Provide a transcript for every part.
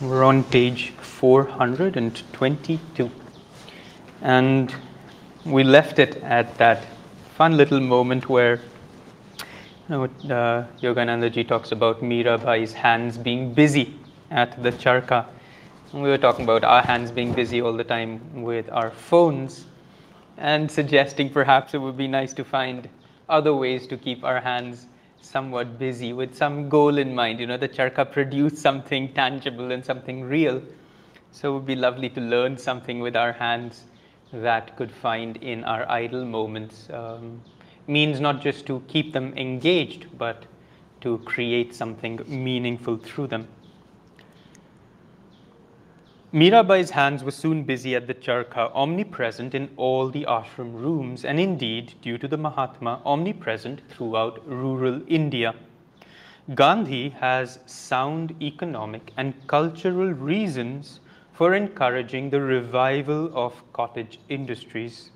We're on page 422. And we left it at that fun little moment where you know, uh, Yoganandaji talks about Mirabai's hands being busy at the charka. And we were talking about our hands being busy all the time with our phones and suggesting perhaps it would be nice to find other ways to keep our hands somewhat busy with some goal in mind. You know, the charka produced something tangible and something real. So it would be lovely to learn something with our hands that could find in our idle moments. Um, means not just to keep them engaged, but to create something meaningful through them. Mirabai's hands were soon busy at the charka, omnipresent in all the ashram rooms, and indeed, due to the Mahatma, omnipresent throughout rural India. Gandhi has sound economic and cultural reasons for encouraging the revival of cottage industries,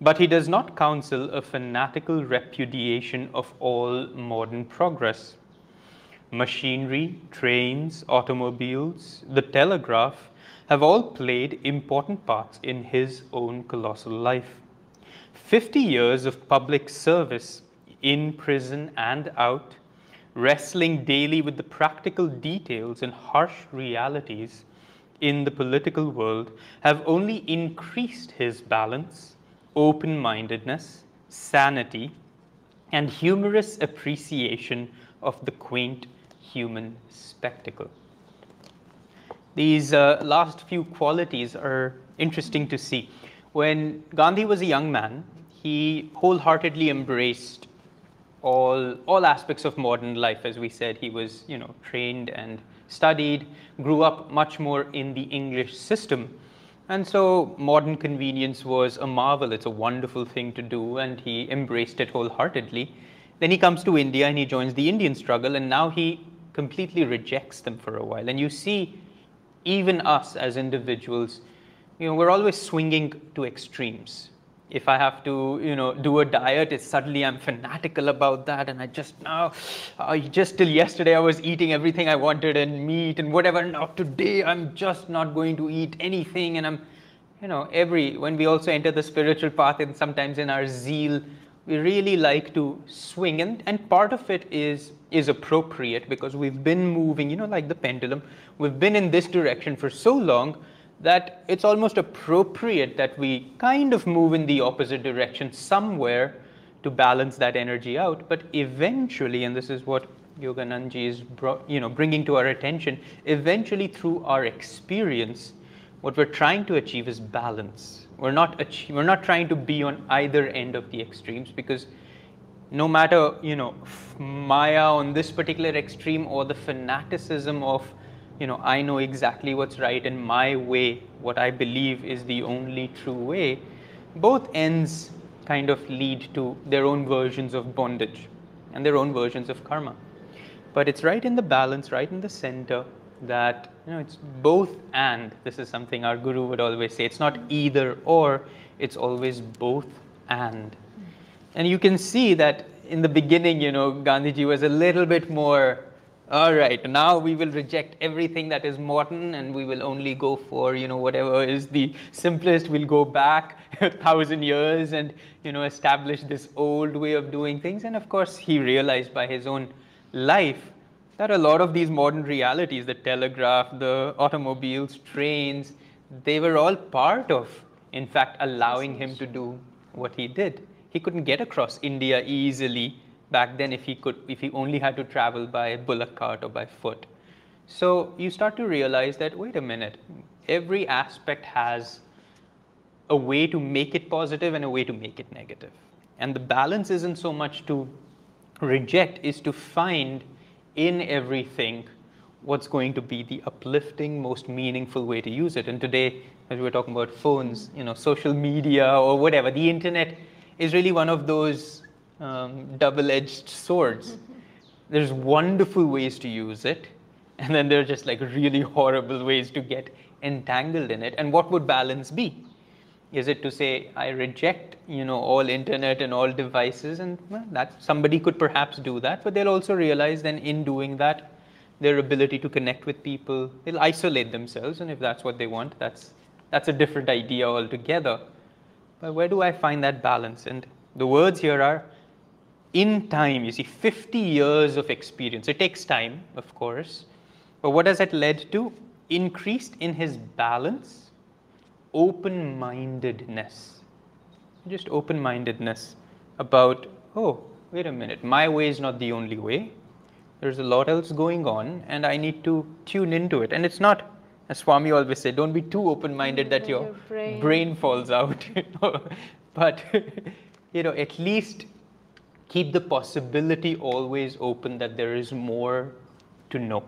but he does not counsel a fanatical repudiation of all modern progress. Machinery, trains, automobiles, the telegraph, have all played important parts in his own colossal life. 50 years of public service in prison and out, wrestling daily with the practical details and harsh realities in the political world have only increased his balance, open mindedness, sanity, and humorous appreciation of the quaint human spectacle. These uh, last few qualities are interesting to see. When Gandhi was a young man, he wholeheartedly embraced all, all aspects of modern life. As we said, he was you know, trained and studied, grew up much more in the English system. And so modern convenience was a marvel. It's a wonderful thing to do, and he embraced it wholeheartedly. Then he comes to India and he joins the Indian struggle, and now he completely rejects them for a while. And you see even us as individuals, you know, we're always swinging to extremes. If I have to, you know, do a diet, it's suddenly I'm fanatical about that, and I just now, uh, just till yesterday I was eating everything I wanted and meat and whatever. Now today I'm just not going to eat anything, and I'm, you know, every when we also enter the spiritual path, and sometimes in our zeal, we really like to swing, and and part of it is is appropriate because we've been moving, you know, like the pendulum we've been in this direction for so long that it's almost appropriate that we kind of move in the opposite direction somewhere to balance that energy out. But eventually, and this is what Yoganandaji is you know, bringing to our attention, eventually through our experience, what we're trying to achieve is balance. We're not, achieve, we're not trying to be on either end of the extremes because no matter, you know, Maya on this particular extreme or the fanaticism of you know, I know exactly what's right and my way, what I believe is the only true way, both ends kind of lead to their own versions of bondage and their own versions of karma. But it's right in the balance, right in the center, that you know it's both and. This is something our guru would always say. It's not either or, it's always both and. And you can see that in the beginning, you know, Gandhiji was a little bit more all right, now we will reject everything that is modern and we will only go for, you know, whatever is the simplest. We'll go back a thousand years and, you know, establish this old way of doing things. And of course, he realized by his own life that a lot of these modern realities, the telegraph, the automobiles, trains, they were all part of, in fact, allowing him to do what he did. He couldn't get across India easily back then if he could if he only had to travel by bullock cart or by foot so you start to realize that wait a minute every aspect has a way to make it positive and a way to make it negative. and the balance isn't so much to reject is to find in everything what's going to be the uplifting most meaningful way to use it and today as we were talking about phones you know social media or whatever the internet is really one of those um, double-edged swords. There's wonderful ways to use it, and then there are just like really horrible ways to get entangled in it. And what would balance be? Is it to say I reject, you know, all internet and all devices, and well, that somebody could perhaps do that, but they'll also realize then in doing that, their ability to connect with people. They'll isolate themselves, and if that's what they want, that's, that's a different idea altogether. But where do I find that balance? And the words here are in time. You see, 50 years of experience. It takes time, of course. But what has that led to? Increased in his balance, open mindedness. Just open mindedness about, oh, wait a minute, my way is not the only way. There's a lot else going on, and I need to tune into it. And it's not, as Swami always said, don't be too open minded that your, your brain. brain. falls out. but, you know, at least keep the possibility always open that there is more to know,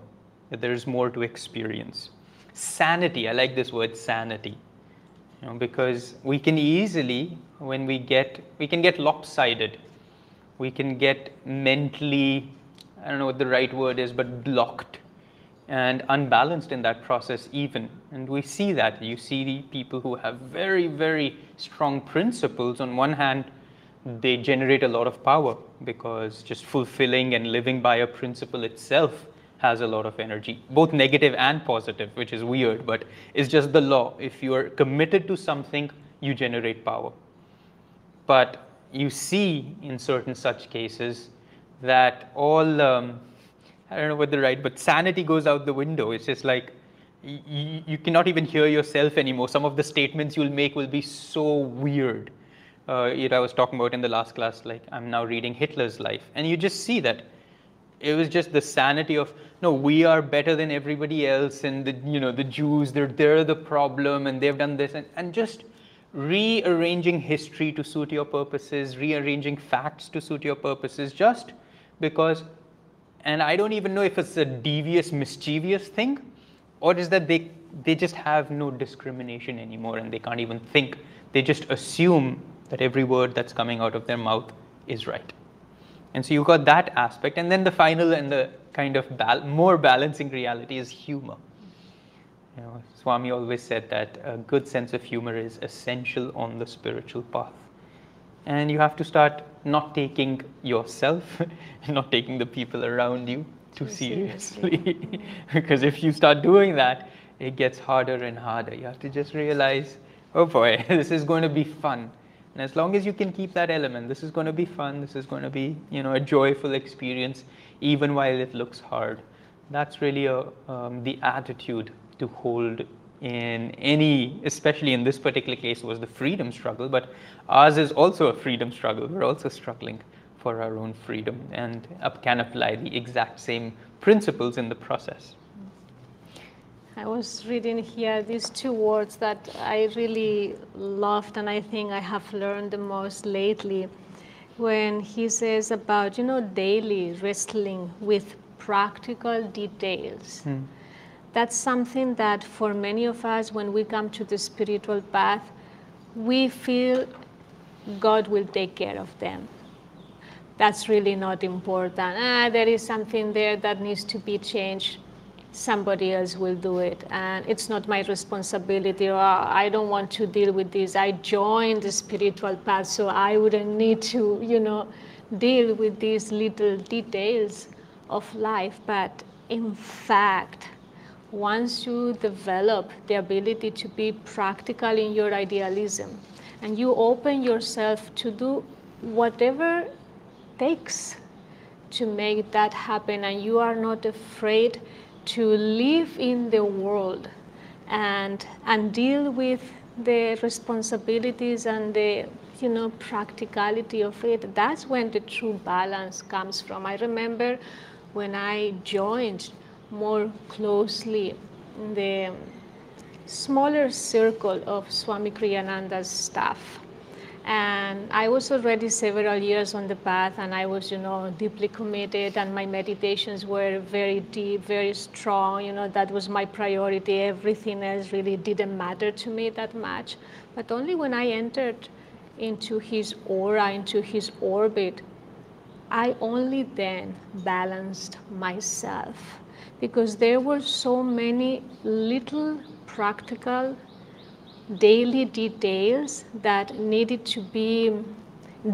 that there is more to experience. Sanity, I like this word sanity. You know, because we can easily, when we get, we can get lopsided, we can get mentally I don't know what the right word is, but blocked and unbalanced in that process, even. And we see that. You see the people who have very, very strong principles. On one hand, they generate a lot of power because just fulfilling and living by a principle itself has a lot of energy, both negative and positive, which is weird, but it's just the law. If you are committed to something, you generate power. But you see in certain such cases that all um, I don't know what the right, but sanity goes out the window. It's just like y- you cannot even hear yourself anymore. Some of the statements you'll make will be so weird. Uh, you know, I was talking about in the last class, like I'm now reading Hitler's life, and you just see that it was just the sanity of no, we are better than everybody else, and the you know the Jews, they're they're the problem, and they've done this, and, and just rearranging history to suit your purposes, rearranging facts to suit your purposes, just because, and I don't even know if it's a devious, mischievous thing, or is that they, they just have no discrimination anymore and they can't even think. They just assume that every word that's coming out of their mouth is right. And so you've got that aspect. And then the final and the kind of bal- more balancing reality is humor. You know, Swami always said that a good sense of humor is essential on the spiritual path and you have to start not taking yourself, not taking the people around you too, too seriously. seriously. because if you start doing that, it gets harder and harder. You have to just realize, oh boy, this is going to be fun. And as long as you can keep that element, this is going to be fun, this is going to be, you know, a joyful experience, even while it looks hard. That's really a, um, the attitude to hold in any, especially in this particular case, was the freedom struggle, but ours is also a freedom struggle. We're also struggling for our own freedom and can apply the exact same principles in the process. I was reading here these two words that I really loved and I think I have learned the most lately when he says about, you know, daily wrestling with practical details. Mm that's something that for many of us, when we come to the spiritual path, we feel God will take care of them. That's really not important. Ah, there is something there that needs to be changed. Somebody else will do it. And it's not my responsibility, or I don't want to deal with this. I joined the spiritual path, so I wouldn't need to, you know, deal with these little details of life. But in fact, once you develop the ability to be practical in your idealism. And you open yourself to do whatever takes to make that happen. And you are not afraid to live in the world and and deal with the responsibilities and the you know practicality of it. That's when the true balance comes from. I remember when i joined more closely the smaller circle of Swami Kriyananda's staff. And I was already several years on the path, and I was, you know, deeply committed, and my meditations were very deep, very strong. You know, that was my priority. Everything else really didn't matter to me that much. But only when I entered into his aura, into his orbit, I only then balanced myself because there were so many little practical daily details that needed to be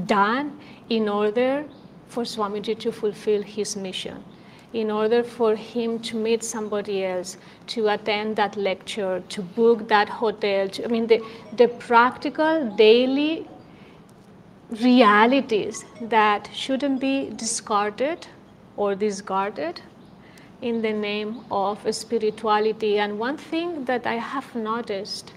done in order for Swamiji to fulfill his mission. in order for him to meet somebody else, to attend that lecture, to book that hotel. To, I mean, the, the practical daily realities that shouldn't be discarded or discarded in the name of spirituality. And one thing that I have noticed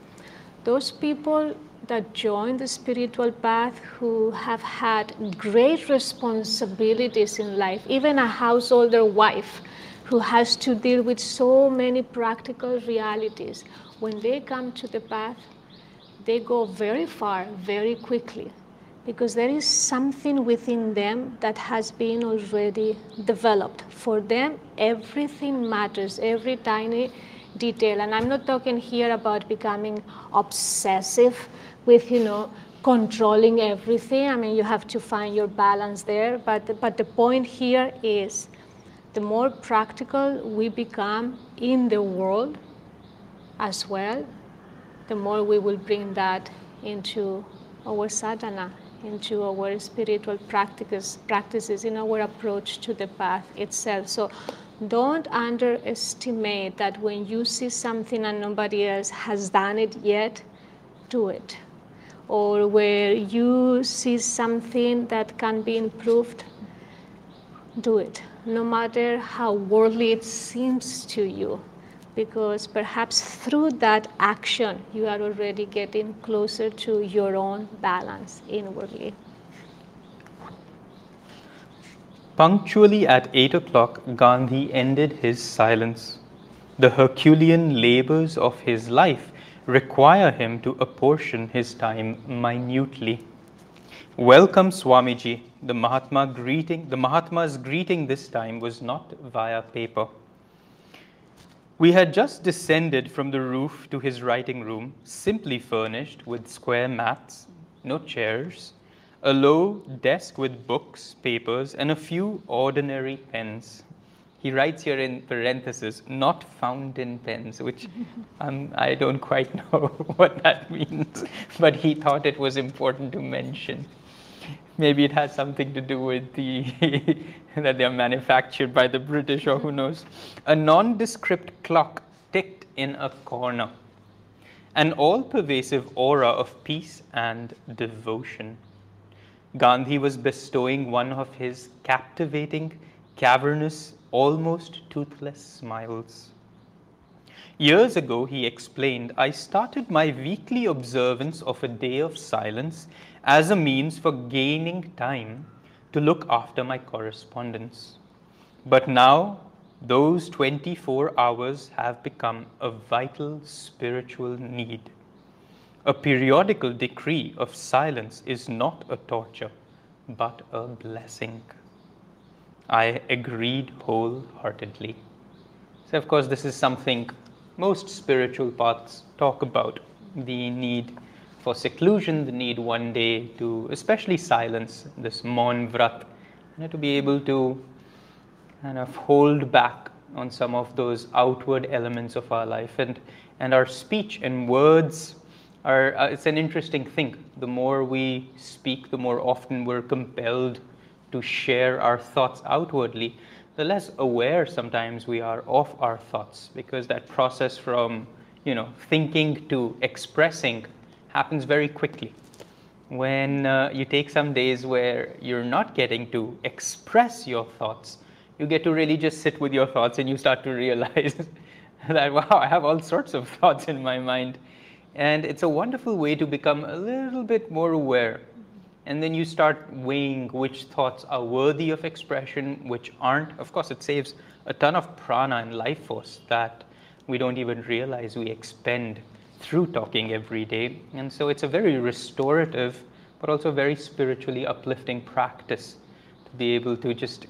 those people that join the spiritual path who have had great responsibilities in life, even a householder wife who has to deal with so many practical realities, when they come to the path, they go very far very quickly because there is something within them that has been already developed. For them, everything matters, every tiny detail. And I'm not talking here about becoming obsessive with, you know, controlling everything. I mean, you have to find your balance there. But, but the point here is the more practical we become in the world as well, the more we will bring that into our sadhana, into our spiritual practices, practices in our approach to the path itself. So don't underestimate that when you see something and nobody else has done it yet, do it. Or where you see something that can be improved, do it. No matter how worldly it seems to you, because perhaps through that action you are already getting closer to your own balance inwardly. Punctually at eight o'clock, Gandhi ended his silence. The Herculean labors of his life require him to apportion his time minutely. Welcome, Swamiji. The Mahatma greeting, the Mahatma's greeting this time was not via paper. We had just descended from the roof to his writing room, simply furnished with square mats, no chairs, a low desk with books, papers, and a few ordinary pens. He writes here in parentheses, not fountain pens, which um, I don't quite know what that means, but he thought it was important to mention. Maybe it has something to do with the that they're manufactured by the British or who knows. A nondescript clock ticked in a corner, an all pervasive aura of peace and devotion. Gandhi was bestowing one of his captivating, cavernous, almost toothless smiles. Years ago, he explained, I started my weekly observance of a day of silence as a means for gaining time to look after my correspondence. But now, those 24 hours have become a vital spiritual need. A periodical decree of silence is not a torture, but a blessing. I agreed wholeheartedly. So, of course, this is something most spiritual paths talk about the need for seclusion, the need one day to, especially silence, this Maun Vrat, you know, to be able to kind of hold back on some of those outward elements of our life. And, and our speech and words are, uh, it's an interesting thing. The more we speak, the more often we're compelled to share our thoughts outwardly, the less aware sometimes we are of our thoughts because that process from, you know, thinking to expressing happens very quickly. When uh, you take some days where you're not getting to express your thoughts, you get to really just sit with your thoughts and you start to realize that, wow, I have all sorts of thoughts in my mind and it's a wonderful way to become a little bit more aware. And then you start weighing which thoughts are worthy of expression, which aren't. Of course, it saves a ton of prana and life force that we don't even realize we expend through talking every day. And so it's a very restorative, but also very spiritually uplifting practice to be able to just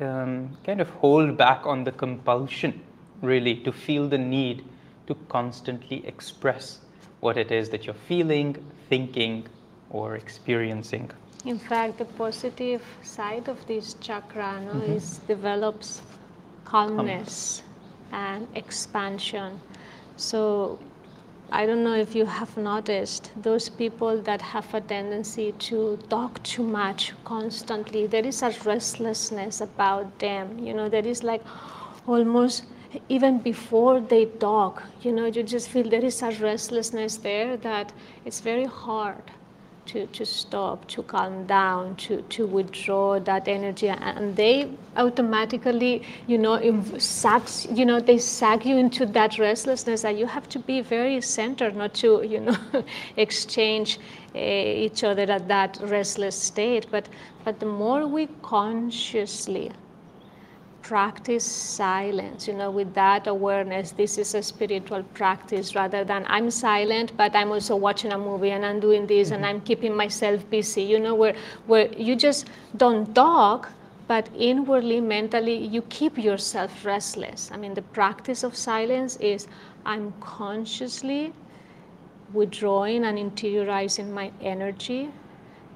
um, kind of hold back on the compulsion, really, to feel the need to constantly express what it is that you're feeling, thinking, or experiencing. In fact, the positive side of this chakra no, mm-hmm. is develops calmness um. and expansion. So I don't know if you have noticed those people that have a tendency to talk too much constantly. There is a restlessness about them. You know, there is like almost even before they talk, you know, you just feel there is a restlessness there that it's very hard to, to stop, to calm down, to, to withdraw that energy. And they automatically, you know, sucks, you know, they sag you into that restlessness that you have to be very centered not to, you know, exchange uh, each other at that restless state. But, but the more we consciously practice silence, you know, with that awareness, this is a spiritual practice rather than I'm silent, but I'm also watching a movie and I'm doing this mm-hmm. and I'm keeping myself busy, you know, where, where you just don't talk, but inwardly, mentally, you keep yourself restless. I mean, the practice of silence is I'm consciously withdrawing and interiorizing my energy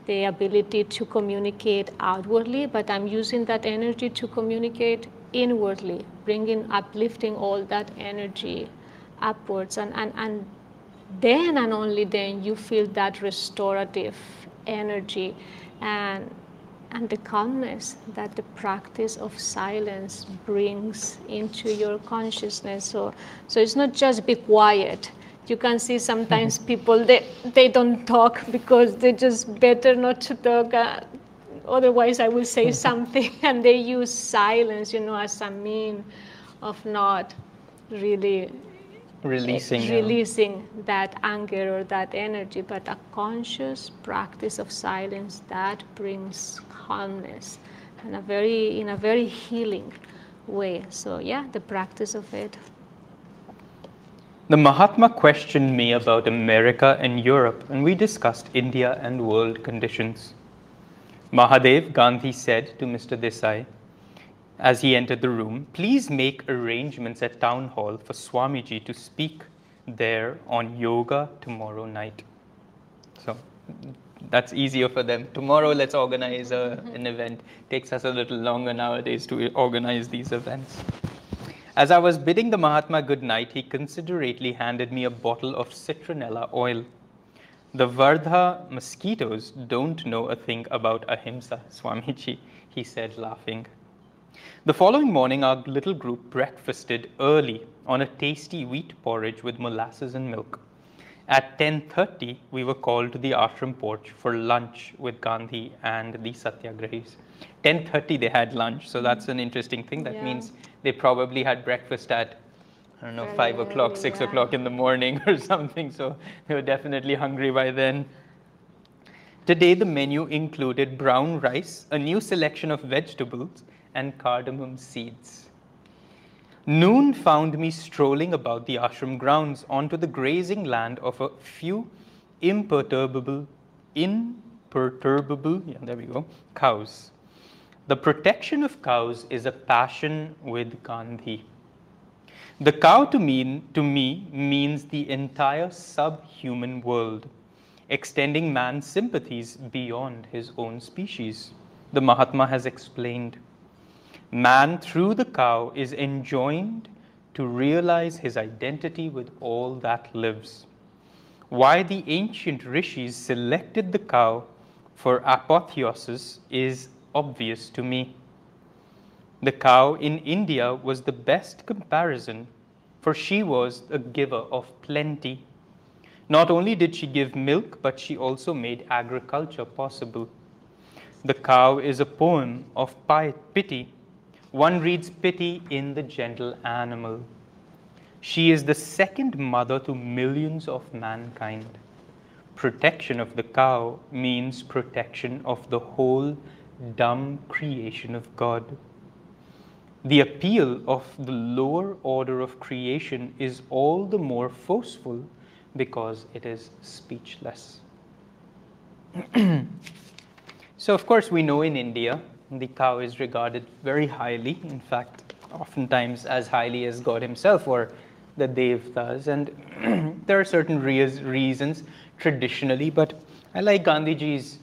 the ability to communicate outwardly, but I'm using that energy to communicate inwardly, bringing, uplifting all that energy upwards. And, and, and then and only then you feel that restorative energy and, and the calmness that the practice of silence brings into your consciousness. So, so it's not just be quiet you can see sometimes people they they don't talk because they just better not to talk uh, otherwise i will say something and they use silence you know as a mean of not really releasing releasing that anger or that energy but a conscious practice of silence that brings calmness in a very in a very healing way. So yeah the practice of it the Mahatma questioned me about America and Europe, and we discussed India and world conditions. Mahadev Gandhi said to Mr. Desai as he entered the room, Please make arrangements at town hall for Swamiji to speak there on yoga tomorrow night. So that's easier for them. Tomorrow, let's organize a, an event. Takes us a little longer nowadays to organize these events. As I was bidding the Mahatma good night, he considerately handed me a bottle of citronella oil. The Wardha mosquitoes don't know a thing about ahimsa, Swamiji, he said, laughing. The following morning, our little group breakfasted early on a tasty wheat porridge with molasses and milk. At 10.30, we were called to the ashram porch for lunch with Gandhi and the Satyagrahis. 10.30 they had lunch, so that's an interesting thing. That yeah. means they probably had breakfast at I don't know, Very five o'clock, six yeah. o'clock in the morning or something. So they were definitely hungry by then. Today, the menu included brown rice, a new selection of vegetables, and cardamom seeds. Noon found me strolling about the ashram grounds onto the grazing land of a few imperturbable, imperturbable, yeah, there we go, cows. The protection of cows is a passion with Gandhi. The cow to me, to me means the entire subhuman world, extending man's sympathies beyond his own species. The Mahatma has explained. Man, through the cow, is enjoined to realize his identity with all that lives. Why the ancient rishis selected the cow for apotheosis is obvious to me. The cow in India was the best comparison, for she was a giver of plenty. Not only did she give milk, but she also made agriculture possible. The cow is a poem of pity. One reads pity in the gentle animal. She is the second mother to millions of mankind. Protection of the cow means protection of the whole dumb creation of God. The appeal of the lower order of creation is all the more forceful because it is speechless. so, of course, we know in India the cow is regarded very highly, in fact, oftentimes as highly as God Himself or the Devtas. And there are certain re- reasons traditionally, but I like Gandhiji's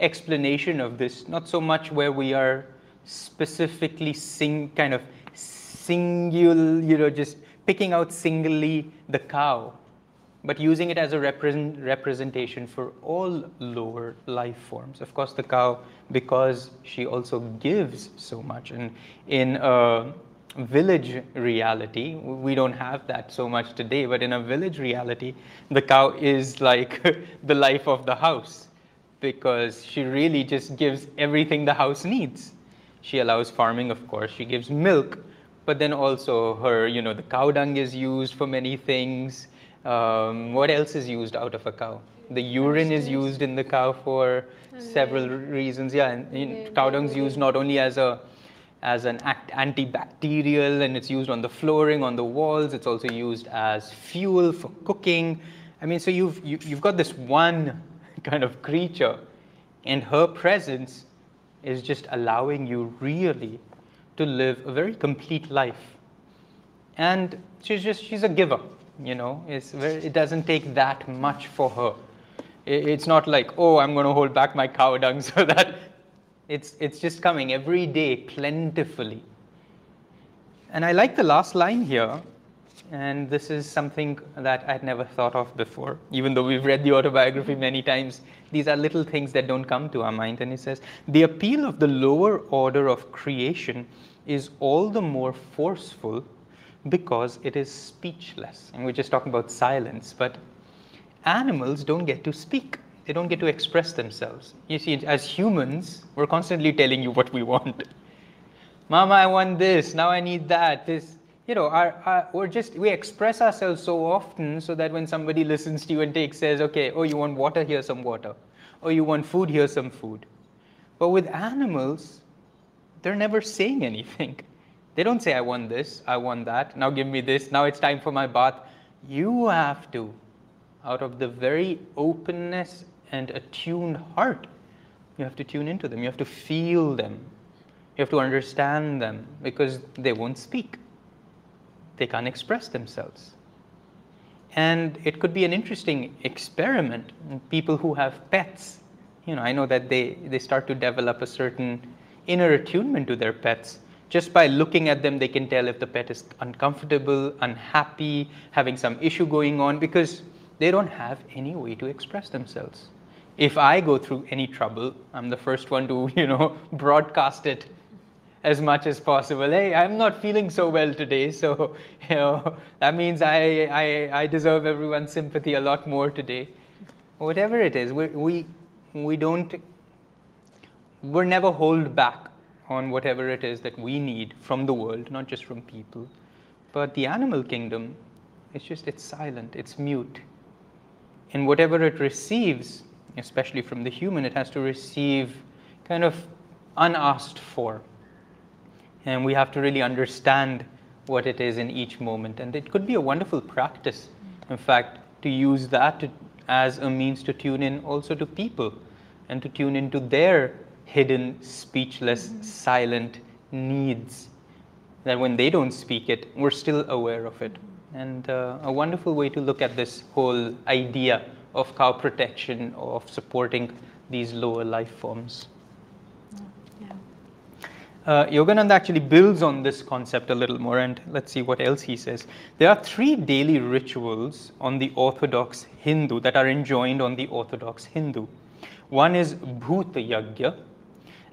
explanation of this, not so much where we are specifically sing, kind of singular, you know, just picking out singly the cow, but using it as a represent, representation for all lower life forms. Of course, the cow, because she also gives so much, and in a village reality, we don't have that so much today, but in a village reality, the cow is like the life of the house because she really just gives everything the house needs. She allows farming, of course, she gives milk, but then also her, you know, the cow dung is used for many things um, what else is used out of a cow? The urine is used in the cow for several reasons. Yeah, and, cow dung is used not only as a as an antibacterial and it's used on the flooring, on the walls. It's also used as fuel for cooking. I mean, so you've you, have you have got this one kind of creature, and her presence is just allowing you really to live a very complete life. And she's just she's a giver you know it's very, it doesn't take that much for her. It's not like oh i'm going to hold back my cow dung so that it's it's just coming every day plentifully. And i like the last line here and this is something that i'd never thought of before. Even though we've read the autobiography many times these are little things that don't come to our mind. And he says the appeal of the lower order of creation is all the more forceful because it is speechless. And we're just talking about silence, but animals don't get to speak. They don't get to express themselves. You see, as humans, we're constantly telling you what we want. Mama, I want this. Now I need that. This, you know, our, our, we're just we express ourselves so often so that when somebody listens to you and takes says, okay, oh, you want water? Here's some water. Oh, you want food? Here's some food. But with animals, they're never saying anything. They don't say, I want this, I want that, now give me this, now it's time for my bath. You have to, out of the very openness and attuned heart, you have to tune into them. You have to feel them. You have to understand them because they won't speak. They can't express themselves. And it could be an interesting experiment. People who have pets, you know, I know that they, they start to develop a certain inner attunement to their pets just by looking at them, they can tell if the pet is uncomfortable, unhappy, having some issue going on because they don't have any way to express themselves. If I go through any trouble, I'm the first one to, you know, broadcast it as much as possible. Hey, I'm not feeling so well today, so you know that means I I, I deserve everyone's sympathy a lot more today. Whatever it is, we we we don't we're never hold back on whatever it is that we need from the world, not just from people. But the animal kingdom, it's just, it's silent, it's mute. And whatever it receives, especially from the human, it has to receive kind of unasked for. And we have to really understand what it is in each moment. And it could be a wonderful practice, in fact, to use that to, as a means to tune in also to people and to tune into their hidden, speechless, mm-hmm. silent needs that when they don't speak it, we're still aware of it. And uh, a wonderful way to look at this whole idea of cow protection, of supporting these lower life forms. Yeah. Uh, Yogananda actually builds on this concept a little more, and let's see what else he says. There are three daily rituals on the Orthodox Hindu that are enjoined on the Orthodox Hindu. One is Bhuta Yagya,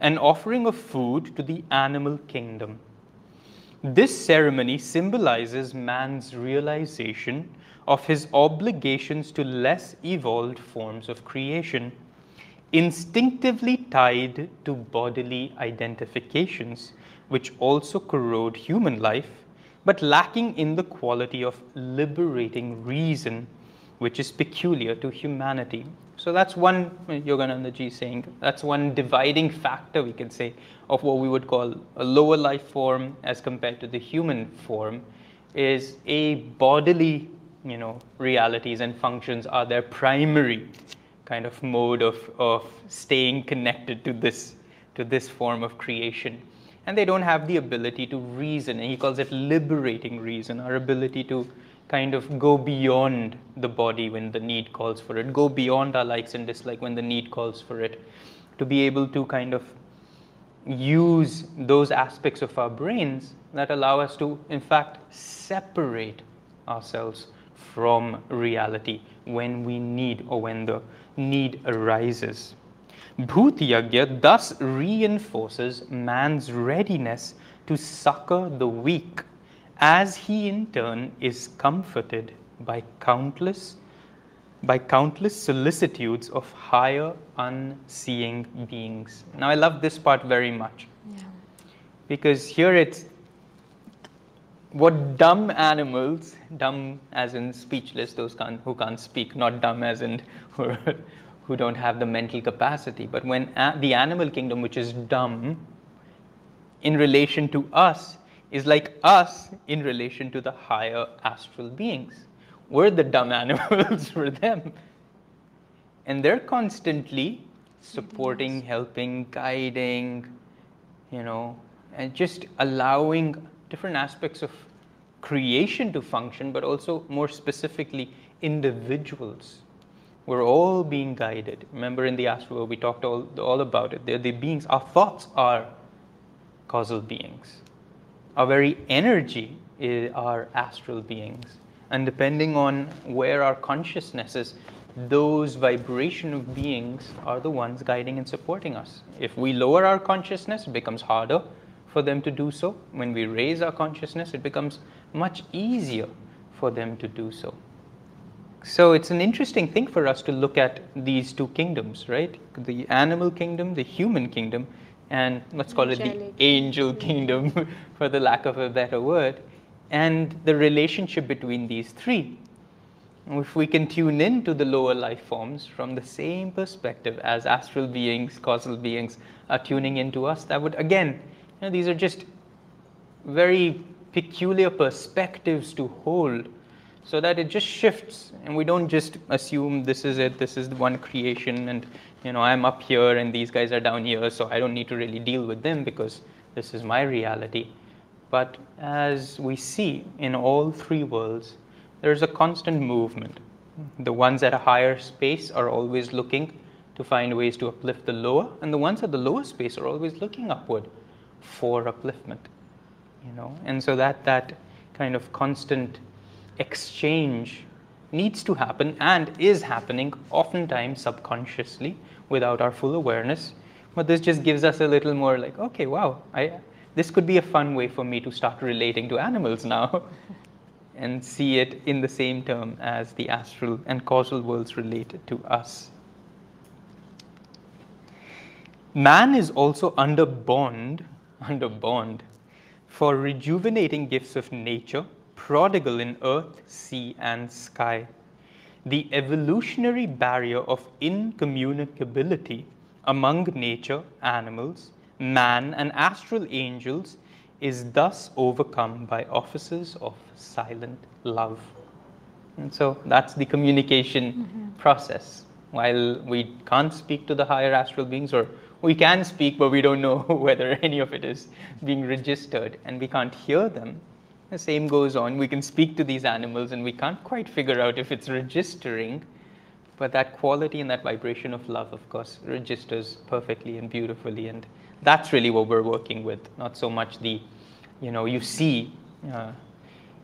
an offering of food to the animal kingdom. This ceremony symbolizes man's realization of his obligations to less evolved forms of creation, instinctively tied to bodily identifications, which also corrode human life, but lacking in the quality of liberating reason, which is peculiar to humanity. So that's one, Yogananda ji saying, that's one dividing factor, we can say, of what we would call a lower life form as compared to the human form, is a bodily, you know, realities and functions are their primary kind of mode of, of staying connected to this, to this form of creation. And they don't have the ability to reason, and he calls it liberating reason, our ability to kind of go beyond the body when the need calls for it, go beyond our likes and dislikes when the need calls for it, to be able to kind of use those aspects of our brains that allow us to, in fact, separate ourselves from reality when we need or when the need arises. Bhut Yagya thus reinforces man's readiness to succor the weak, as he in turn is comforted by countless by countless solicitudes of higher unseeing beings. Now I love this part very much. Yeah. Because here it's what dumb animals, dumb as in speechless, those can't, who can't speak, not dumb as in who, who don't have the mental capacity. But when a, the animal kingdom, which is dumb, in relation to us, is like us in relation to the higher astral beings. We're the dumb animals for them. And they're constantly supporting, helping, guiding, you know, and just allowing different aspects of creation to function, but also more specifically, individuals. We're all being guided. Remember in the astral we talked all, all about it. They're the beings, our thoughts are causal beings. Our very energy is, are astral beings. And depending on where our consciousness is, those vibration of beings are the ones guiding and supporting us. If we lower our consciousness, it becomes harder for them to do so. When we raise our consciousness, it becomes much easier for them to do so. So it's an interesting thing for us to look at these two kingdoms, right? The animal kingdom, the human kingdom, and let's call it the angel kingdom, for the lack of a better word, and the relationship between these three. If we can tune in to the lower life forms from the same perspective as astral beings, causal beings are tuning into us, that would again you know, these are just very peculiar perspectives to hold so that it just shifts and we don't just assume this is it, this is the one creation and you know I'm up here and these guys are down here so I don't need to really deal with them because this is my reality. But as we see in all three worlds, there's a constant movement. The ones at a higher space are always looking to find ways to uplift the lower, and the ones at the lower space are always looking upward for upliftment you know and so that that kind of constant exchange needs to happen and is happening oftentimes subconsciously without our full awareness but this just gives us a little more like okay wow i this could be a fun way for me to start relating to animals now and see it in the same term as the astral and causal worlds related to us man is also under bond under bond for rejuvenating gifts of nature, prodigal in earth, sea, and sky. The evolutionary barrier of incommunicability among nature, animals, man, and astral angels is thus overcome by offices of silent love. And so that's the communication mm-hmm. process. While we can't speak to the higher astral beings or we can speak, but we don't know whether any of it is being registered and we can't hear them. The same goes on. We can speak to these animals and we can't quite figure out if it's registering, but that quality and that vibration of love, of course, registers perfectly and beautifully. And that's really what we're working with, not so much the, you know, you see. Uh,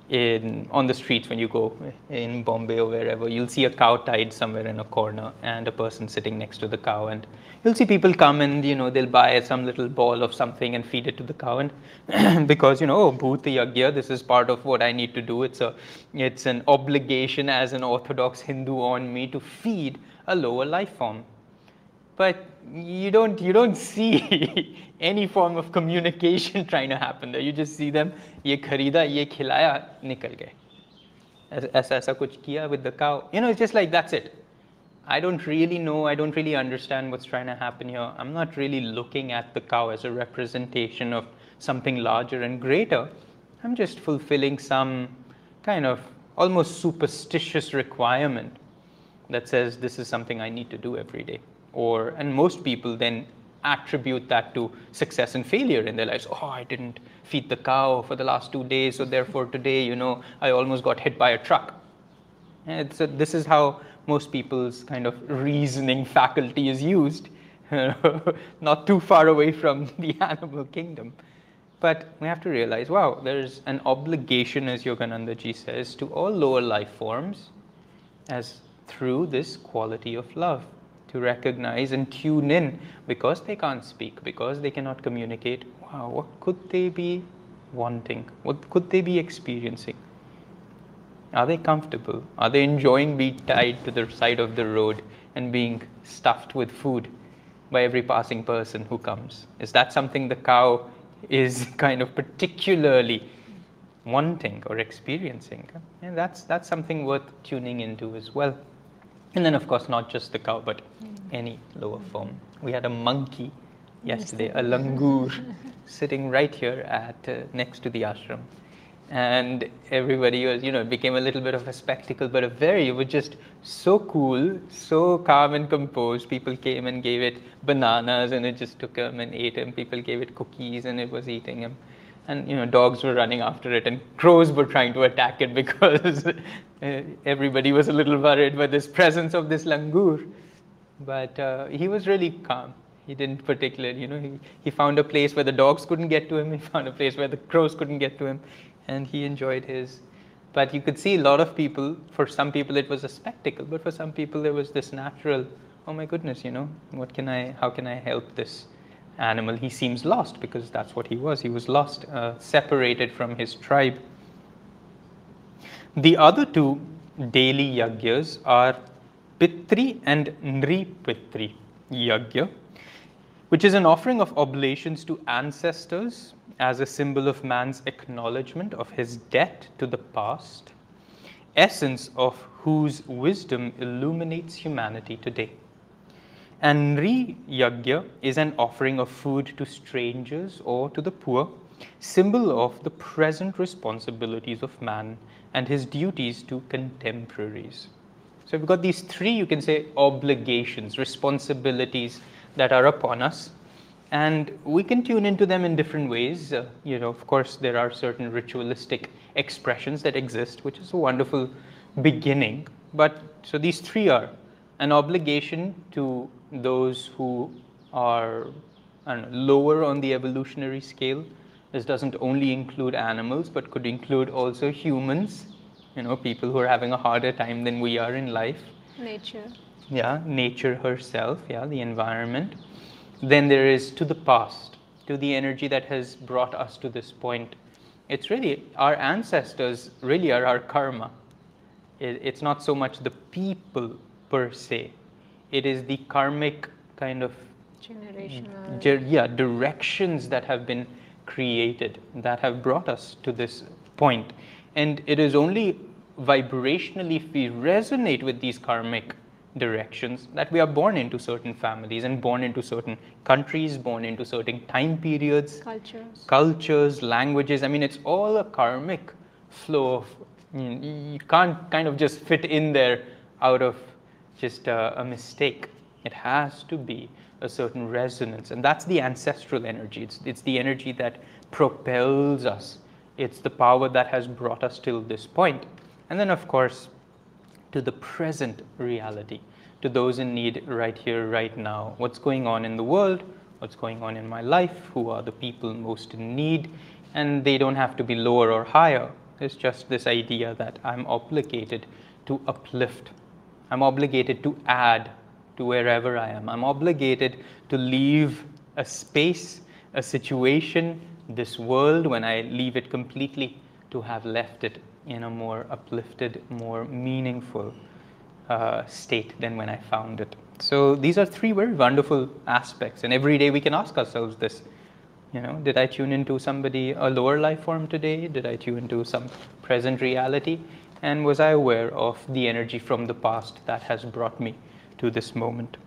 in on the streets when you go in Bombay or wherever, you'll see a cow tied somewhere in a corner and a person sitting next to the cow, and you'll see people come and you know they'll buy some little ball of something and feed it to the cow, and because you know oh bhuti yagya, this is part of what I need to do. It's a it's an obligation as an Orthodox Hindu on me to feed a lower life form but you don't you don't see any form of communication trying to happen there. You just see them ye kharida ye khilaya nikal gaye aisa aisa kuch kiya with the cow. You know it's just like that's it. I don't really know i don't really understand what's trying to happen here. I'm not really looking at the cow as a representation of something larger and greater. I'm just fulfilling some kind of almost superstitious requirement that says this is something i need to do every day or and most people then attribute that to success and failure in their lives. Oh, I didn't feed the cow for the last two days, so therefore today, you know, I almost got hit by a truck. And a, this is how most people's kind of reasoning faculty is used, not too far away from the animal kingdom. But we have to realize, wow, there's an obligation, as Yoganandaji says, to all lower life forms as through this quality of love to recognize and tune in because they can't speak, because they cannot communicate. Wow, what could they be wanting? What could they be experiencing? Are they comfortable? Are they enjoying being tied to the side of the road and being stuffed with food by every passing person who comes? Is that something the cow is kind of particularly wanting or experiencing? And that's, that's something worth tuning into as well. And then, of course, not just the cow, but any lower form. We had a monkey yesterday, a langur, sitting right here at uh, next to the ashram. And everybody was, you know, it became a little bit of a spectacle, but a very, it was just so cool, so calm and composed. People came and gave it bananas and it just took them and ate them. People gave it cookies and it was eating them and you know dogs were running after it and crows were trying to attack it because uh, everybody was a little worried by this presence of this langur. But uh, he was really calm. He didn't particularly you know he, he found a place where the dogs couldn't get to him. He found a place where the crows couldn't get to him. And he enjoyed his. But you could see a lot of people for some people it was a spectacle but for some people there was this natural oh my goodness you know what can i how can i help this animal, he seems lost because that's what he was. He was lost, uh, separated from his tribe. The other two daily yagyas are Pitri and Nripitri yagya, which is an offering of oblations to ancestors as a symbol of man's acknowledgement of his debt to the past, essence of whose wisdom illuminates humanity today. And Nri Yagya is an offering of food to strangers or to the poor, symbol of the present responsibilities of man and his duties to contemporaries. So we've got these three, you can say, obligations, responsibilities that are upon us. And we can tune into them in different ways. Uh, you know, of course, there are certain ritualistic expressions that exist, which is a wonderful beginning. But so these three are an obligation to those who are know, lower on the evolutionary scale. This doesn't only include animals, but could include also humans, you know, people who are having a harder time than we are in life. Nature. Yeah, nature herself, yeah, the environment. Then there is to the past, to the energy that has brought us to this point. It's really our ancestors, really are our karma. It's not so much the people per se, it is the karmic kind of generational. Yeah directions that have been created that have brought us to this point. And it is only vibrationally if we resonate with these karmic directions that we are born into certain families and born into certain countries born into certain time periods cultures. cultures languages. I mean it's all a karmic flow of you can't kind of just fit in there out of just a, a mistake. It has to be a certain resonance. And that's the ancestral energy. It's, it's the energy that propels us. It's the power that has brought us till this point. And then, of course, to the present reality, to those in need right here, right now. What's going on in the world? What's going on in my life? Who are the people most in need? And they don't have to be lower or higher. It's just this idea that I'm obligated to uplift I'm obligated to add to wherever I am. I'm obligated to leave a space, a situation, this world, when I leave it completely, to have left it in a more uplifted, more meaningful uh, state than when I found it. So these are three very wonderful aspects, and every day we can ask ourselves this. You know, did I tune into somebody, a lower life form today? Did I tune into some present reality? And was I aware of the energy from the past that has brought me to this moment.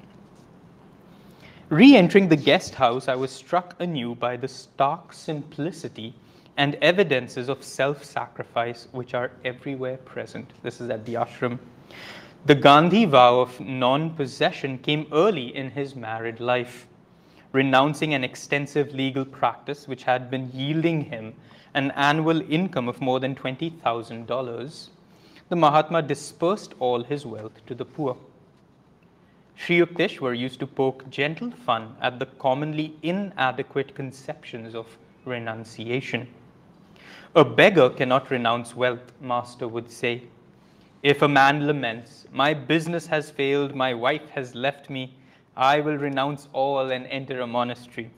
Re entering the guest house, I was struck anew by the stark simplicity and evidences of self sacrifice which are everywhere present. This is at the ashram. The Gandhi vow of non possession came early in his married life, renouncing an extensive legal practice which had been yielding him an annual income of more than $20,000 the Mahatma dispersed all his wealth to the poor. Sri Yukteswar used to poke gentle fun at the commonly inadequate conceptions of renunciation. A beggar cannot renounce wealth, Master would say. If a man laments, My business has failed, my wife has left me, I will renounce all and enter a monastery.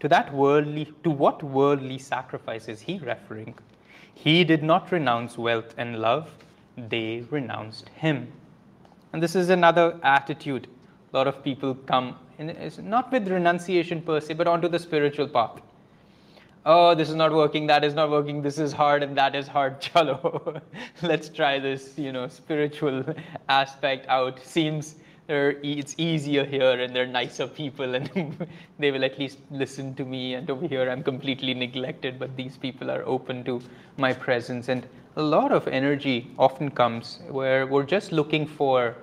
To that worldly, to what worldly sacrifice is he referring? He did not renounce wealth and love, they renounced him. And this is another attitude. A lot of people come, in, not with renunciation per se, but onto the spiritual path. Oh, this is not working, that is not working, this is hard, and that is hard. Chalo, let's try this, you know, spiritual aspect out. Seems it's easier here and they're nicer people and they will at least listen to me and over here i'm completely neglected but these people are open to my presence and a lot of energy often comes where we're just looking for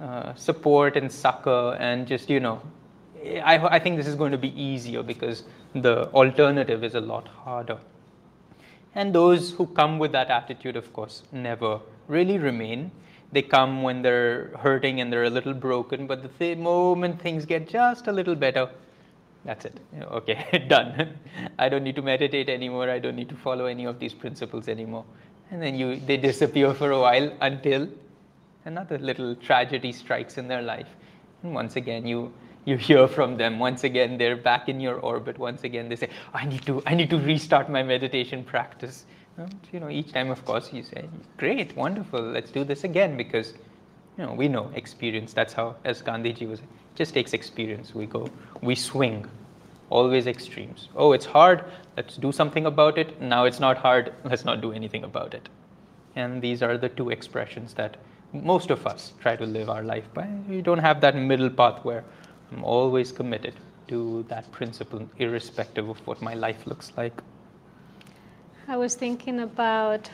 uh, support and succor and just you know I, I think this is going to be easier because the alternative is a lot harder. And those who come with that attitude of course never really remain. They come when they're hurting and they're a little broken, but the th- moment things get just a little better, that's it. Okay, done. I don't need to meditate anymore. I don't need to follow any of these principles anymore. And then you, they disappear for a while until another little tragedy strikes in their life. And once again, you you hear from them. Once again, they're back in your orbit. Once again, they say, "I need to I need to restart my meditation practice." you know, each time, of course, you say, great, wonderful, let's do this again because, you know, we know experience. That's how, as Gandhiji was, just takes experience. We go, we swing, always extremes. Oh, it's hard, let's do something about it. Now it's not hard, let's not do anything about it. And these are the two expressions that most of us try to live our life by. We don't have that middle path where I'm always committed to that principle, irrespective of what my life looks like. I was thinking about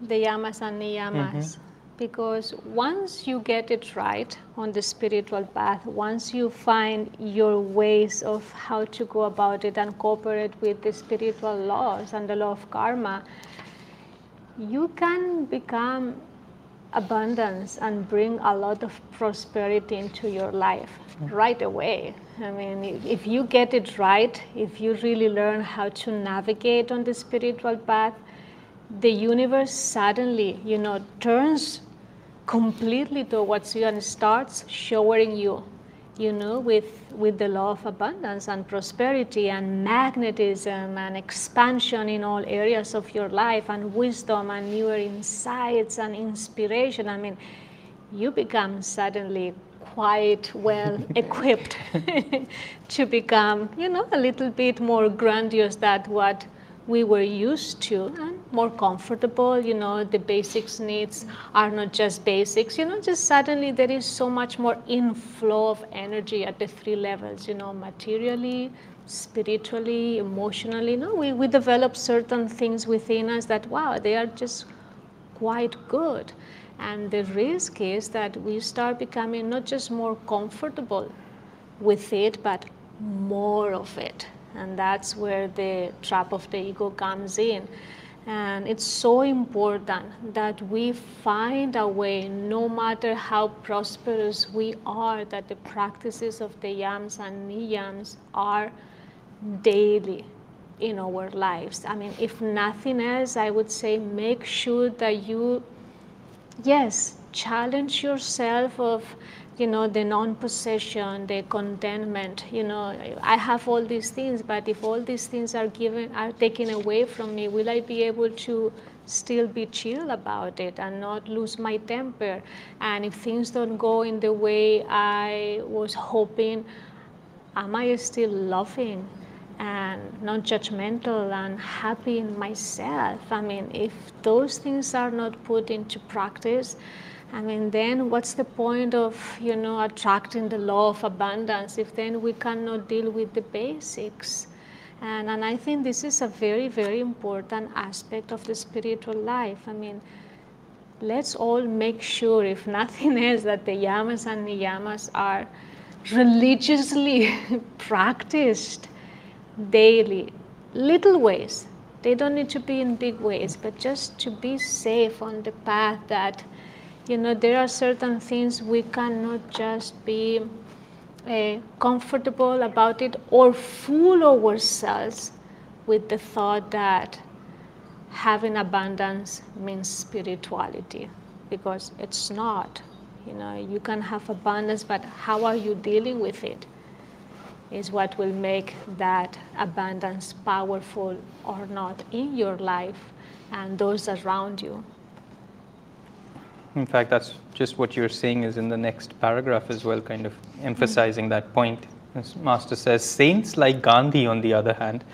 the yamas and niyamas mm-hmm. Because once you get it right on the spiritual path, once you find your ways of how to go about it and cooperate with the spiritual laws and the law of karma, you can become abundance and bring a lot of prosperity into your life mm-hmm. right away. I mean, if you get it right, if you really learn how to navigate on the spiritual path, the universe suddenly, you know, turns completely towards you and starts showering you, you know, with, with the law of abundance and prosperity and magnetism and expansion in all areas of your life and wisdom and newer insights and inspiration. I mean, you become suddenly quite well equipped to become, you know, a little bit more grandiose than what we were used to and more comfortable. You know, the basics needs are not just basics, you know, just suddenly there is so much more inflow of energy at the three levels, you know, materially, spiritually, emotionally. You know, we, we develop certain things within us that, wow, they are just quite good. And the risk is that we start becoming not just more comfortable with it, but more of it. And that's where the trap of the ego comes in. And it's so important that we find a way, no matter how prosperous we are, that the practices of the yams and niyams are daily in our lives. I mean, if nothing else, I would say make sure that you yes, challenge yourself of you know the non-possession the contentment you know i have all these things but if all these things are given are taken away from me will i be able to still be chill about it and not lose my temper and if things don't go in the way i was hoping am i still loving and non judgmental and happy in myself. I mean, if those things are not put into practice, I mean, then what's the point of, you know, attracting the law of abundance if then we cannot deal with the basics? And, and I think this is a very, very important aspect of the spiritual life. I mean, let's all make sure, if nothing else, that the yamas and niyamas are religiously practiced daily, little ways. They don't need to be in big ways, but just to be safe on the path that, you know, there are certain things we cannot just be uh, comfortable about it or fool ourselves with the thought that having abundance means spirituality because it's not. You know, you can have abundance, but how are you dealing with it is what will make that abundance powerful or not in your life and those around you. In fact, that's just what you're saying is in the next paragraph as well, kind of emphasizing that point. As Master says, saints like Gandhi, on the other hand,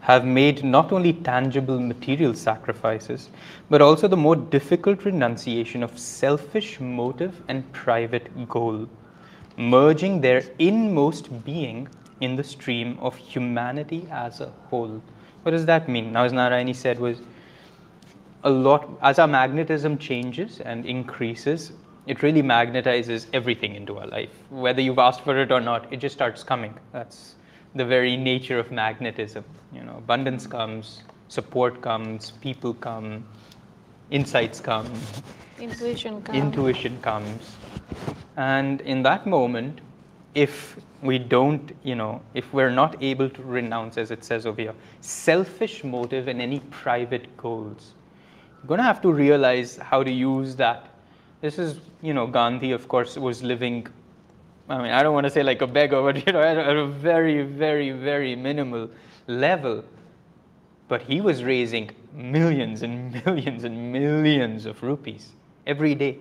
have made not only tangible material sacrifices, but also the more difficult renunciation of selfish motive and private goal, merging their inmost being in the stream of humanity as a whole. What does that mean? Now, as Narayani said, was a lot as our magnetism changes and increases, it really magnetizes everything into our life. Whether you've asked for it or not, it just starts coming. That's the very nature of magnetism. You know, abundance comes, support comes, people come, insights come, intuition comes. Intuition comes. And in that moment, if we don't, you know, if we're not able to renounce, as it says over here, selfish motive and any private goals, going to have to realize how to use that. This is, you know, Gandhi, of course, was living I mean, I don't want to say like a beggar, but you know, at a very, very, very minimal level. But he was raising millions and millions and millions of rupees every day.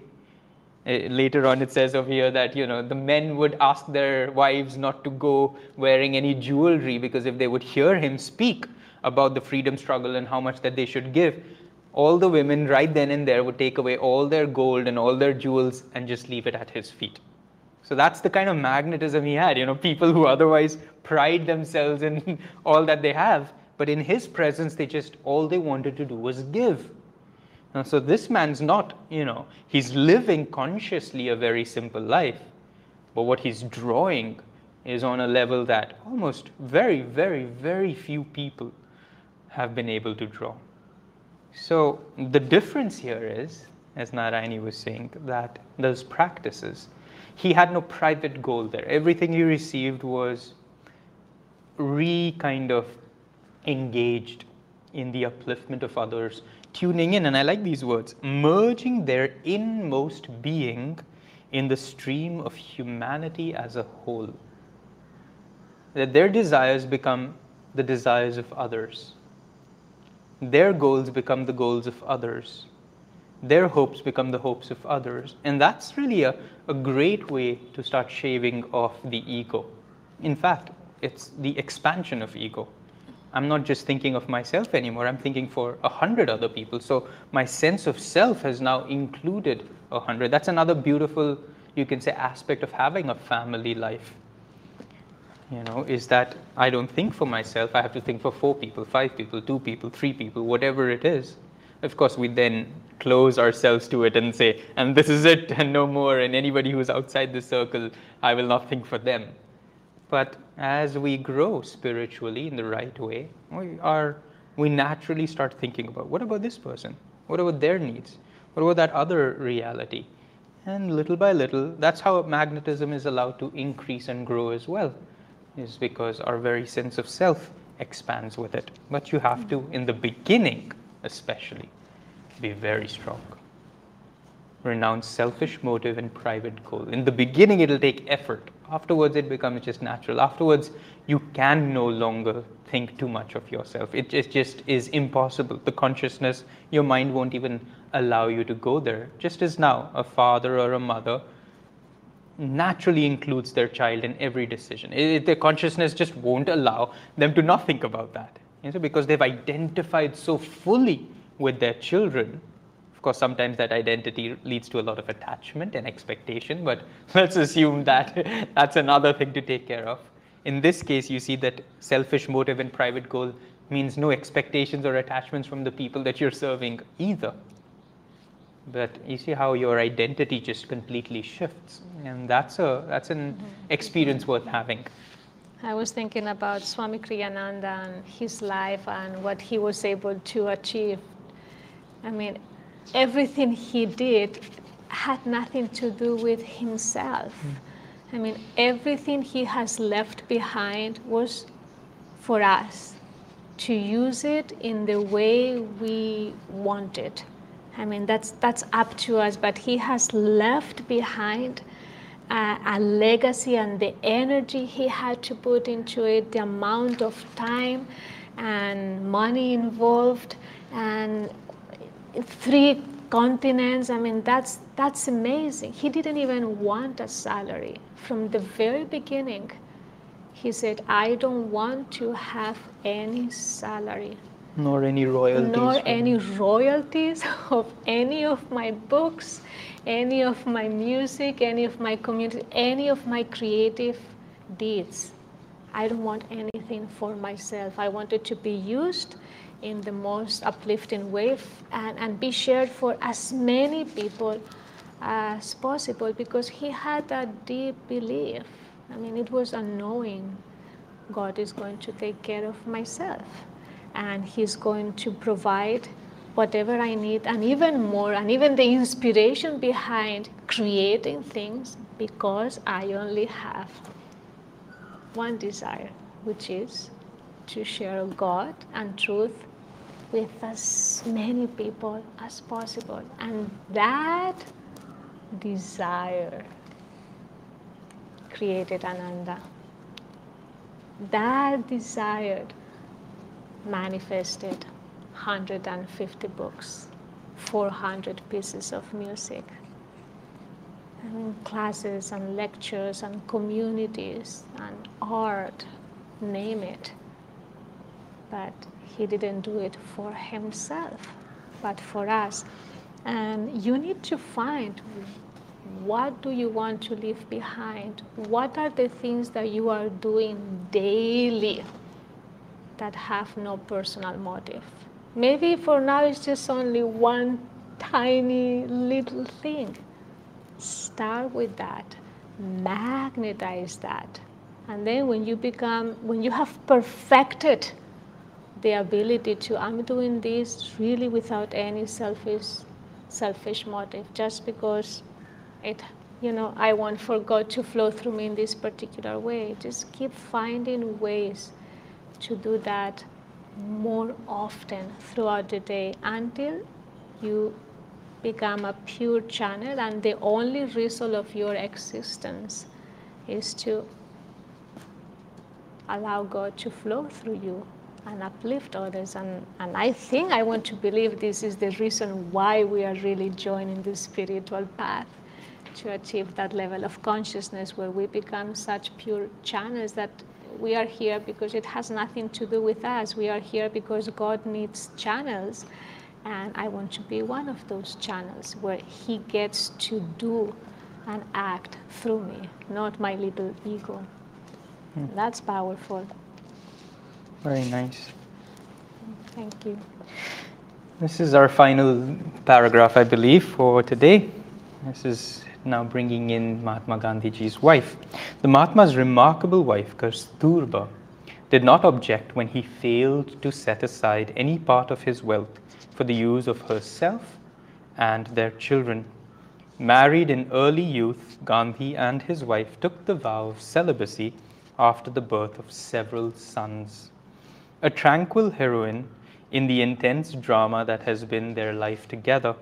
Uh, later on, it says over here that you know the men would ask their wives not to go wearing any jewelry because if they would hear him speak about the freedom struggle and how much that they should give, all the women right then and there would take away all their gold and all their jewels and just leave it at his feet. So that's the kind of magnetism he had, you know, people who otherwise pride themselves in all that they have, but in his presence, they just, all they wanted to do was give. Now, so this man's not, you know, he's living consciously a very simple life, but what he's drawing is on a level that almost very, very, very few people have been able to draw. So the difference here is, as Narayani was saying, that those practices he had no private goal there. Everything he received was re kind of engaged in the upliftment of others, tuning in, and I like these words, merging their inmost being in the stream of humanity as a whole. That their desires become the desires of others, their goals become the goals of others their hopes become the hopes of others. And that's really a, a great way to start shaving off the ego. In fact, it's the expansion of ego. I'm not just thinking of myself anymore, I'm thinking for a hundred other people. So my sense of self has now included a hundred. That's another beautiful, you can say, aspect of having a family life. You know, is that I don't think for myself, I have to think for four people, five people, two people, three people, whatever it is. Of course, we then close ourselves to it and say, and this is it and no more, and anybody who's outside the circle, I will not think for them. But as we grow spiritually in the right way, we are we naturally start thinking about what about this person? What about their needs? What about that other reality? And little by little, that's how magnetism is allowed to increase and grow as well, is because our very sense of self expands with it. But you have to, in the beginning especially, be very strong. Renounce selfish motive and private goal. In the beginning, it'll take effort. Afterwards, it becomes just natural. Afterwards, you can no longer think too much of yourself. It just, just is impossible. The consciousness, your mind won't even allow you to go there. Just as now, a father or a mother naturally includes their child in every decision. It, their consciousness just won't allow them to not think about that. You know, because they've identified so fully with their children. Of course, sometimes that identity leads to a lot of attachment and expectation, but let's assume that that's another thing to take care of. In this case, you see that selfish motive and private goal means no expectations or attachments from the people that you're serving either. But you see how your identity just completely shifts, and that's a that's an mm-hmm. experience worth having. I was thinking about Swami Kriyananda and his life and what he was able to achieve I mean, everything he did had nothing to do with himself. Mm. I mean, everything he has left behind was for us. to use it in the way we want it. I mean, that's, that's up to us, but he has left behind a, a legacy and the energy he had to put into it, the amount of time and money involved, and three continents. I mean, that's, that's amazing. He didn't even want a salary from the very beginning. He said, I don't want to have any salary. Nor any royalties. Nor any royalties of any of my books, any of my music, any of my community, any of my creative deeds. I don't want anything for myself. I want it to be used in the most uplifting way and, and be shared for as many people as possible because he had a deep belief. I mean, it was unknowing God is going to take care of myself and He's going to provide whatever I need, and even more, and even the inspiration behind creating things because I only have one desire, which is to share God and truth with as many people as possible. And that desire created Ananda. That desire manifested 150 books, 400 pieces of music, and classes and lectures and communities and art, name it. But he didn't do it for himself, but for us. And you need to find what do you want to leave behind? What are the things that you are doing daily that have no personal motive? Maybe for now it's just only one tiny little thing. Start with that, magnetize that. And then when you become, when you have perfected the ability to, I'm doing this really without any selfish, selfish motive, just because it, you know, I want for God to flow through me in this particular way. Just keep finding ways to do that more often throughout the day until you become a pure channel and the only result of your existence is to allow God to flow through you and uplift others. And, and I think I want to believe this is the reason why we are really joining the spiritual path to achieve that level of consciousness where we become such pure channels that we are here because it has nothing to do with us. We are here because God needs channels. And I want to be one of those channels where He gets to do and act through me, not my little ego. Hmm. That's powerful. Very nice. Thank you. This is our final paragraph, I believe, for today. This is now bringing in Mahatma Gandhiji's wife. The Mahatma's remarkable wife, Kasturba, did not object when he failed to set aside any part of his wealth for the use of herself and their children. Married in early youth, Gandhi and his wife took the vow of celibacy after the birth of several sons. A tranquil heroine in the intense drama that has been their life together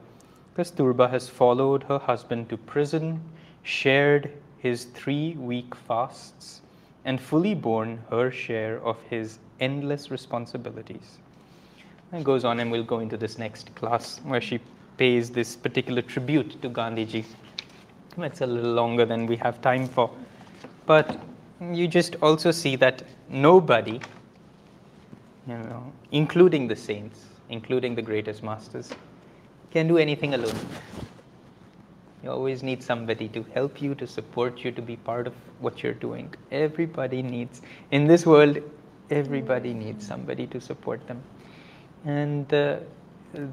Kasturba has followed her husband to prison, shared his three week fasts, and fully borne her share of his endless responsibilities. And goes on, and we'll go into this next class where she pays this particular tribute to Gandhiji. It's a little longer than we have time for. But you just also see that nobody, you know, including the saints, including the greatest masters, can do anything alone. You always need somebody to help you, to support you, to be part of what you're doing. Everybody needs, in this world, everybody needs somebody to support them. And uh,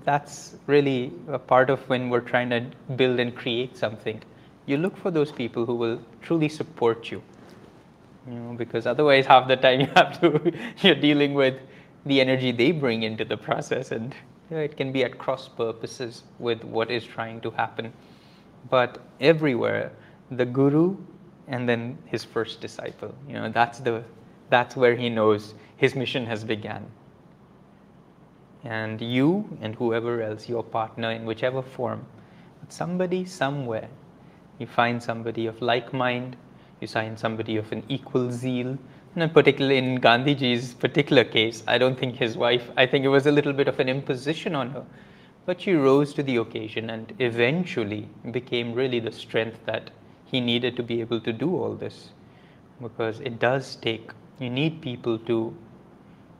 that's really a part of when we're trying to build and create something. You look for those people who will truly support you. You know, because otherwise, half the time you have to, you're dealing with the energy they bring into the process, and you know, it can be at cross purposes with what is trying to happen. But everywhere, the guru and then his first disciple, you know, that's the that's where he knows his mission has begun. And you and whoever else, your partner in whichever form, but somebody somewhere, you find somebody of like mind, you find somebody of an equal zeal. And particularly in Gandhiji's particular case, I don't think his wife, I think it was a little bit of an imposition on her. But she rose to the occasion and eventually became really the strength that he needed to be able to do all this. Because it does take, you need people to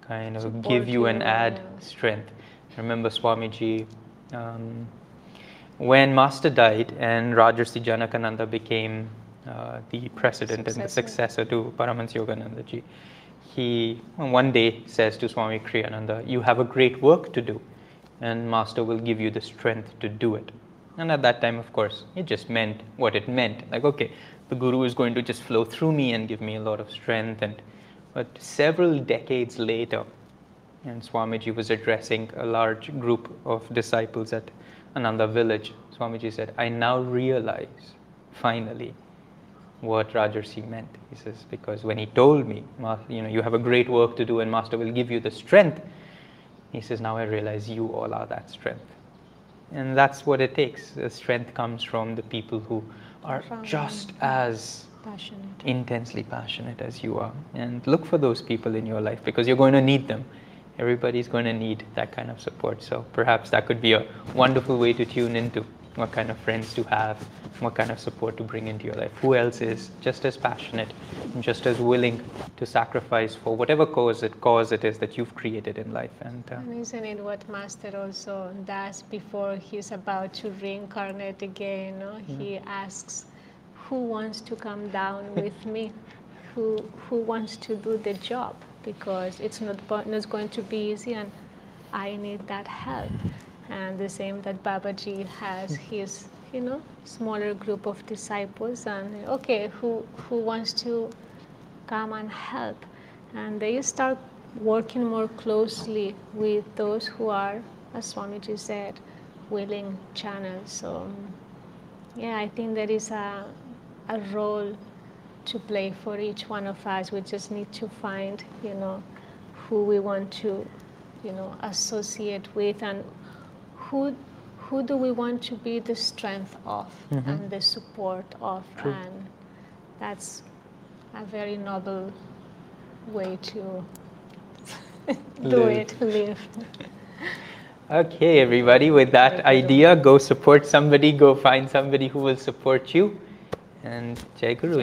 kind of Support give you and add strength. Remember Swamiji, um, when Master died and Rajarsi Janakananda became uh, the president and the Successor. to Paramahansa Yogananda ji, he one day says to Swami Kriyananda, You have a great work to do, and Master will give you the strength to do it. And at that time, of course, it just meant what it meant. Like, okay, the Guru is going to just flow through me and give me a lot of strength. And but several decades later, and Swamiji was addressing a large group of disciples at Ananda village. Swamiji said, I now realize, finally, what Rajarsi meant. He says, because when he told me, you know, you have a great work to do and Master will give you the strength, he says, now I realize you all are that strength. And that's what it takes. The strength comes from the people who are From- just as Passionate. intensely passionate as you are. And look for those people in your life because you're going to need them. Everybody's going to need that kind of support. So perhaps that could be a wonderful way to tune into what kind of friends to have, what kind of support to bring into your life. Who else is just as passionate and just as willing to sacrifice for whatever cause it, cause it is that you've created in life. And uh, And isn't it what Master also does before he's about to reincarnate again? No? He asks, Who wants to come down with me? Who, who wants to do the job? Because it's not, not going to be easy and I need that help. And the same that Babaji has his, you know, smaller group of disciples and okay, who, who wants to come and help. And they start working more closely with those who are, as Swamiji said, willing channels. So, yeah, I think there is a, a role to play for each one of us. We just need to find, you know, who we want to, you know, associate with and who who do we want to be the strength of Mhm. and the support of True. and that's a very noble way to do Live. it live Okay, everybody, with that idea, go support somebody, go find somebody who will support you. And Jai Guru